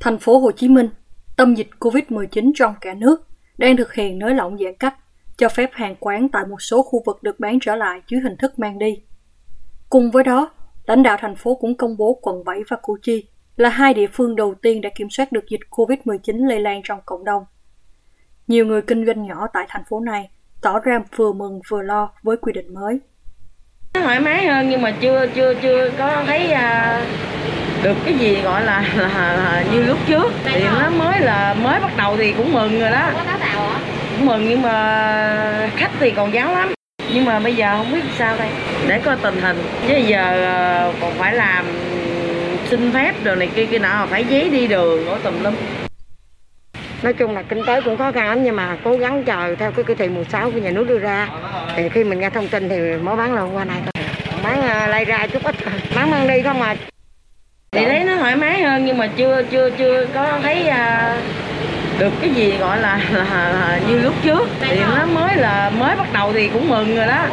Thành phố Hồ Chí Minh, tâm dịch Covid-19 trong cả nước, đang thực hiện nới lỏng giãn cách, cho phép hàng quán tại một số khu vực được bán trở lại dưới hình thức mang đi. Cùng với đó, lãnh đạo thành phố cũng công bố quận 7 và Củ Chi là hai địa phương đầu tiên đã kiểm soát được dịch Covid-19 lây lan trong cộng đồng. Nhiều người kinh doanh nhỏ tại thành phố này tỏ ra vừa mừng vừa lo với quy định mới. Thoải mái hơn nhưng mà chưa chưa chưa có thấy uh, được cái gì gọi là, là, là như lúc trước. Thì nó mới là mới bắt đầu thì cũng mừng rồi đó. Cũng mừng nhưng mà khách thì còn giáo lắm. Nhưng mà bây giờ không biết sao đây. Để coi tình hình. Chứ giờ ờ, còn phải làm xin phép rồi này kia kia nọ phải giấy đi đường ở tùm lum. Nói chung là kinh tế cũng khó khăn lắm nhưng mà cố gắng chờ theo cái chỉ thị 16 của nhà nước đưa ra. Thì khi mình nghe thông tin thì mới bán lần qua này thôi. Bán uh, lay ra chút ít. Bán mang đi không mà thì thấy nó thoải mái hơn nhưng mà chưa chưa chưa có thấy uh, được cái gì gọi là, là, là như lúc trước. Thì nó mới là mới bắt đầu thì cũng mừng rồi đó.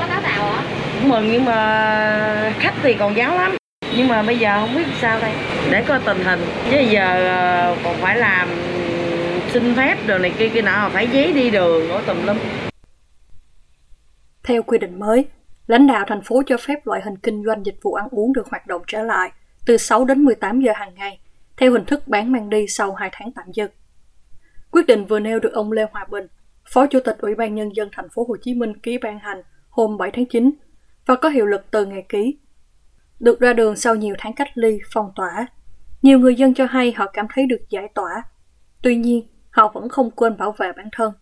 Cũng mừng nhưng mà khách thì còn giáo lắm. Nhưng mà bây giờ không biết sao đây. Để coi tình hình. Chứ giờ ờ, còn phải làm xin phép rồi này kia kia nọ phải giấy đi đường ở tùm lum. Theo quy định mới lãnh đạo thành phố cho phép loại hình kinh doanh dịch vụ ăn uống được hoạt động trở lại từ 6 đến 18 giờ hàng ngày, theo hình thức bán mang đi sau 2 tháng tạm dừng. Quyết định vừa nêu được ông Lê Hòa Bình, Phó Chủ tịch Ủy ban Nhân dân thành phố Hồ Chí Minh ký ban hành hôm 7 tháng 9 và có hiệu lực từ ngày ký. Được ra đường sau nhiều tháng cách ly, phong tỏa, nhiều người dân cho hay họ cảm thấy được giải tỏa. Tuy nhiên, họ vẫn không quên bảo vệ bản thân.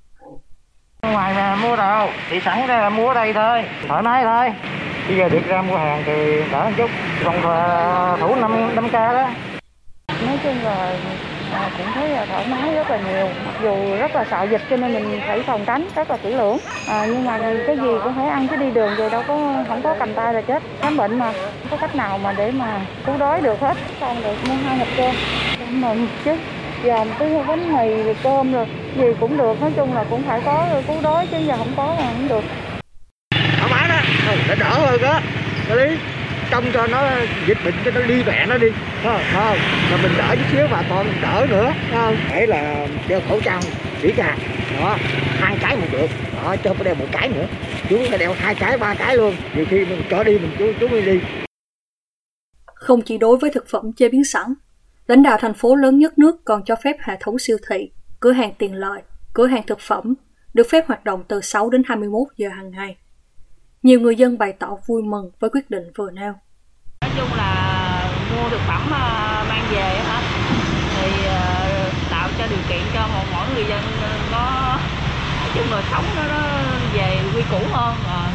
Ngoài mà mua đồ thì sẵn ra là mua ở đây thôi, thoải mái thôi. Bây giờ được ra mua hàng thì đỡ một chút, còn à, thủ 5, 5 k đó. Nói chung là à, cũng thấy là thoải mái rất là nhiều. Mặc dù rất là sợ dịch cho nên mình phải phòng tránh rất là kỹ lưỡng. À, nhưng mà cái gì cũng phải ăn chứ đi đường rồi đâu có không có cầm tay là chết. Khám bệnh mà không có cách nào mà để mà cứu đói được hết. Xong được mua hai hộp cơm. Mừng chứ giờ cứ bánh mì rồi cơm rồi gì cũng được. Nói chung là cũng phải có cứu đói chứ giờ không có là không được mái đỡ hơn đó lý trong cho nó dịch bệnh cho nó đi mẹ nó đi. Không? Không? Mà mình đỡ chút xíu, bà còn đỡ nữa. Không? Để là đeo khẩu trang, kỹ càng. Đó, hai cái một được. Đó cho phải đeo một cái nữa. Chú phải đeo hai cái, ba cái luôn. Nhiều khi mình cho đi, mình chú chú mới đi. Không chỉ đối với thực phẩm chế biến sẵn, lãnh đạo thành phố lớn nhất nước còn cho phép hệ thống siêu thị, cửa hàng tiện lợi, cửa hàng thực phẩm được phép hoạt động từ 6 đến 21 giờ hàng ngày nhiều người dân bày tỏ vui mừng với quyết định vừa nêu. Nói chung là mua thực phẩm ờ, mang về hả? Thì ờ, tạo cho điều kiện cho mỗi, mỗi người dân có nói chung là sống nó, nó về quy củ hơn à,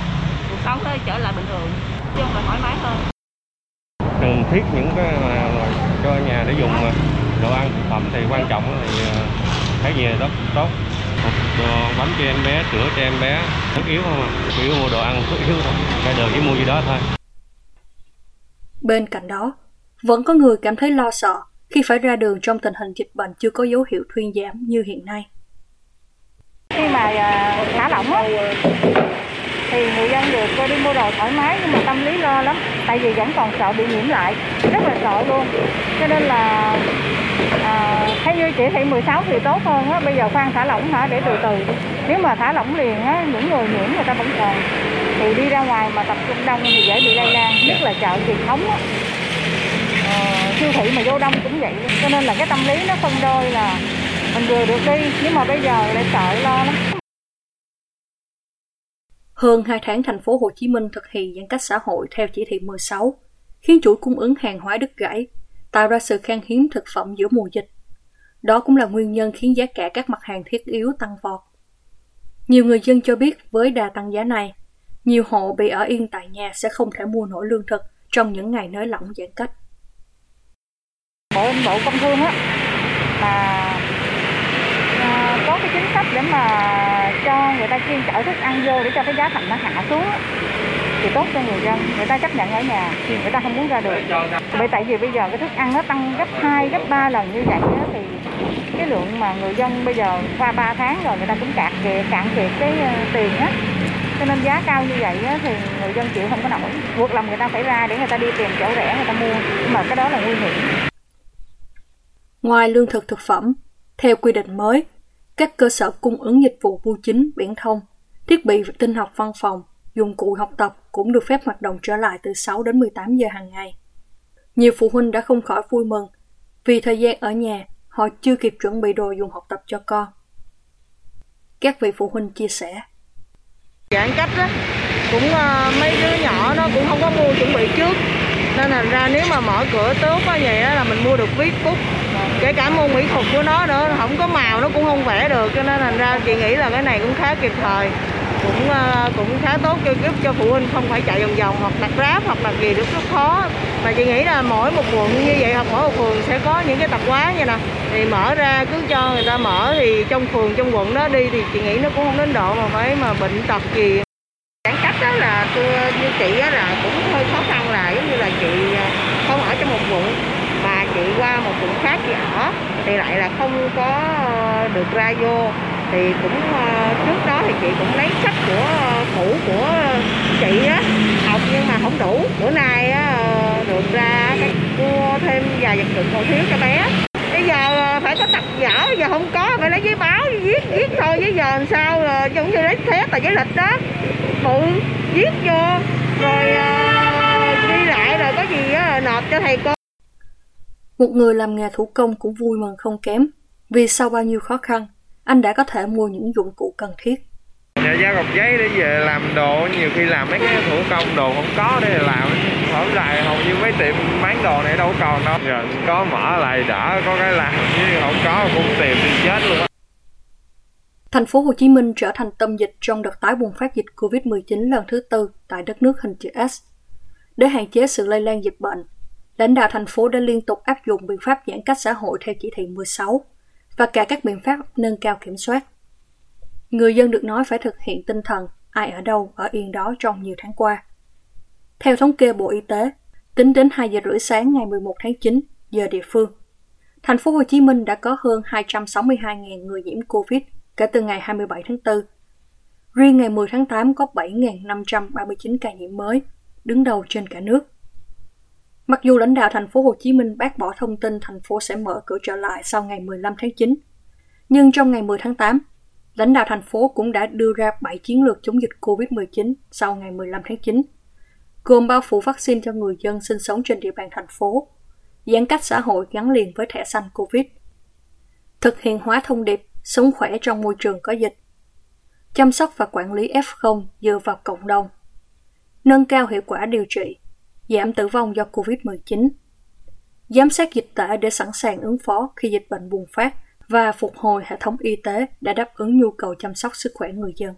cuộc sống nó trở lại bình thường nói chung là thoải mái hơn. Cần thiết những cái mà, mà cho nhà để dùng đồ ăn thực phẩm thì quan trọng thì thấy gì tốt tốt hộp bánh cho em bé sữa cho em bé. Thức yếu không à chủ yếu mua đồ ăn thức yếu thôi. Ra đường chỉ mua gì đó thôi. Bên cạnh đó vẫn có người cảm thấy lo sợ khi phải ra đường trong tình hình dịch bệnh chưa có dấu hiệu thuyên giảm như hiện nay. Khi mà à, thả lỏng á thì người dân được đi mua đồ thoải mái nhưng mà tâm lý lo lắm tại vì vẫn còn sợ bị nhiễm lại rất là sợ luôn. Cho nên là à, theo như chỉ thị 16 thì tốt hơn á bây giờ khoan thả lỏng hả để từ từ. Nếu mà thả lỏng liền á những người nhiễm người ta vẫn còn. Thì đi ra ngoài mà tập trung đông thì dễ bị lây lan nhất là chợ truyền thống á. Ờ, siêu thị mà vô đông cũng vậy cho nên là cái tâm lý nó phân đôi là mình vừa được đi nhưng mà bây giờ lại sợ lo lắm hơn 2 tháng thành phố Hồ Chí Minh thực hiện giãn cách xã hội theo chỉ thị 16, khiến chuỗi cung ứng hàng hóa đứt gãy, tạo ra sự khan hiếm thực phẩm giữa mùa dịch. Đó cũng là nguyên nhân khiến giá cả các mặt hàng thiết yếu tăng vọt. Nhiều người dân cho biết với đà tăng giá này, nhiều hộ bị ở yên tại nhà sẽ không thể mua nổi lương thực trong những ngày nới lỏng giãn cách. Bộ Bộ Công Thương á là có cái chính sách để mà cho người ta chuyên chở thức ăn vô để cho cái giá thành nó hạ xuống thì tốt cho người dân. Người ta chấp nhận ở nhà thì người ta không muốn ra đường. Bởi tại vì bây giờ cái thức ăn nó tăng gấp 2, gấp 3 lần như vậy đó, thì cái lượng mà người dân bây giờ qua 3 tháng rồi người ta cũng cạn kiệt cạn kiệt cái ờ, tiền á. Cho nên giá cao như vậy á, thì người dân chịu không có nổi. Buộc lòng người ta phải ra để người ta đi tìm chỗ rẻ người ta mua. Nhưng mà cái đó là nguy hiểm. Ngoài lương thực thực phẩm, theo quy định mới, các cơ sở cung ứng dịch vụ bưu chính, viễn thông, thiết bị tinh học văn phòng, dụng cụ học tập cũng được phép hoạt động trở lại từ 6 đến 18 giờ hàng ngày. Nhiều phụ huynh đã không khỏi vui mừng vì thời gian ở nhà họ chưa kịp chuẩn bị đồ dùng học tập cho con. Các vị phụ huynh chia sẻ. Giãn cách á, cũng uh, mấy đứa nhỏ nó cũng không có mua chuẩn bị trước nên thành ra nếu mà mở cửa tốt á vậy đó là mình mua được viết bút. Kể cả môn mỹ thuật của nó nữa không có màu nó cũng không vẽ được cho nên thành ra chị nghĩ là cái này cũng khá kịp thời. Cũng uh, cũng khá tốt cho giúp cho phụ huynh không phải chạy vòng vòng hoặc đặt ráp hoặc đặt gì được rất khó. Mà chị nghĩ là mỗi một quận như vậy hoặc mỗi một phường sẽ có những cái tập quán như nè. Thì mở ra cứ cho người ta mở thì trong phường trong quận đó đi thì chị nghĩ nó cũng không đến độ mà phải mà bệnh tật gì. Giãn cách đó là tôi như chị á là cũng hơi khó khăn là giống như là chị à, không ở trong một quận mà chị qua một quận khác chị ở thì lại là không có ờ, được ra vô. Thì cũng ờ, trước đó thì chị cũng lấy sách của ờ, cũ của chị á học nhưng mà không đủ. Bữa nay á được ra mua thêm vài vật dụng còn thiếu cho bé. Bây giờ phải có tập vở giờ không có phải lấy giấy báo viết viết thôi. Giấy giờ làm sao giống như lấy thép và giấy lịch đó. Bự viết vô rồi đi ghi lại rồi có gì uh, nộp cho thầy cô một người làm nghề thủ công cũng vui mừng không kém. Vì sau bao nhiêu khó khăn anh đã có thể mua những dụng cụ cần thiết. Nhà giao gọc giấy để về làm đồ nhiều khi làm mấy cái thủ công đồ không có để làm. Ở lại hầu như mấy tiệm bán đồ này đâu còn đâu. Giờ có mở lại đỡ có cái làm chứ không có cũng tìm thì chết luôn. Thành phố Hồ Chí Minh trở thành tâm dịch trong đợt tái bùng phát dịch COVID-19 lần thứ tư tại đất nước hình chữ S. Để hạn chế sự lây lan dịch bệnh, lãnh đạo thành phố đã liên tục áp dụng biện pháp giãn cách xã hội theo chỉ thị 16 và cả các biện pháp nâng cao kiểm soát. Người dân được nói phải thực hiện tinh thần ai ở đâu ở yên đó trong nhiều tháng qua. Theo thống kê Bộ Y tế, tính đến 2 giờ rưỡi sáng ngày 11 tháng 9 giờ địa phương, thành phố Hồ Chí Minh đã có hơn 262.000 người nhiễm COVID kể từ ngày 27 tháng 4. Riêng ngày 10 tháng 8 có 7.539 ca nhiễm mới, đứng đầu trên cả nước. Mặc dù lãnh đạo thành phố Hồ Chí Minh bác bỏ thông tin thành phố sẽ mở cửa trở lại sau ngày 15 tháng 9, nhưng trong ngày 10 tháng 8, lãnh đạo thành phố cũng đã đưa ra 7 chiến lược chống dịch COVID-19 sau ngày 15 tháng 9, gồm bao phủ vaccine cho người dân sinh sống trên địa bàn thành phố, giãn cách xã hội gắn liền với thẻ xanh COVID, thực hiện hóa thông điệp sống khỏe trong môi trường có dịch, chăm sóc và quản lý F0 dựa vào cộng đồng, nâng cao hiệu quả điều trị, giảm tử vong do COVID-19, giám sát dịch tễ để sẵn sàng ứng phó khi dịch bệnh bùng phát và phục hồi hệ thống y tế đã đáp ứng nhu cầu chăm sóc sức khỏe người dân.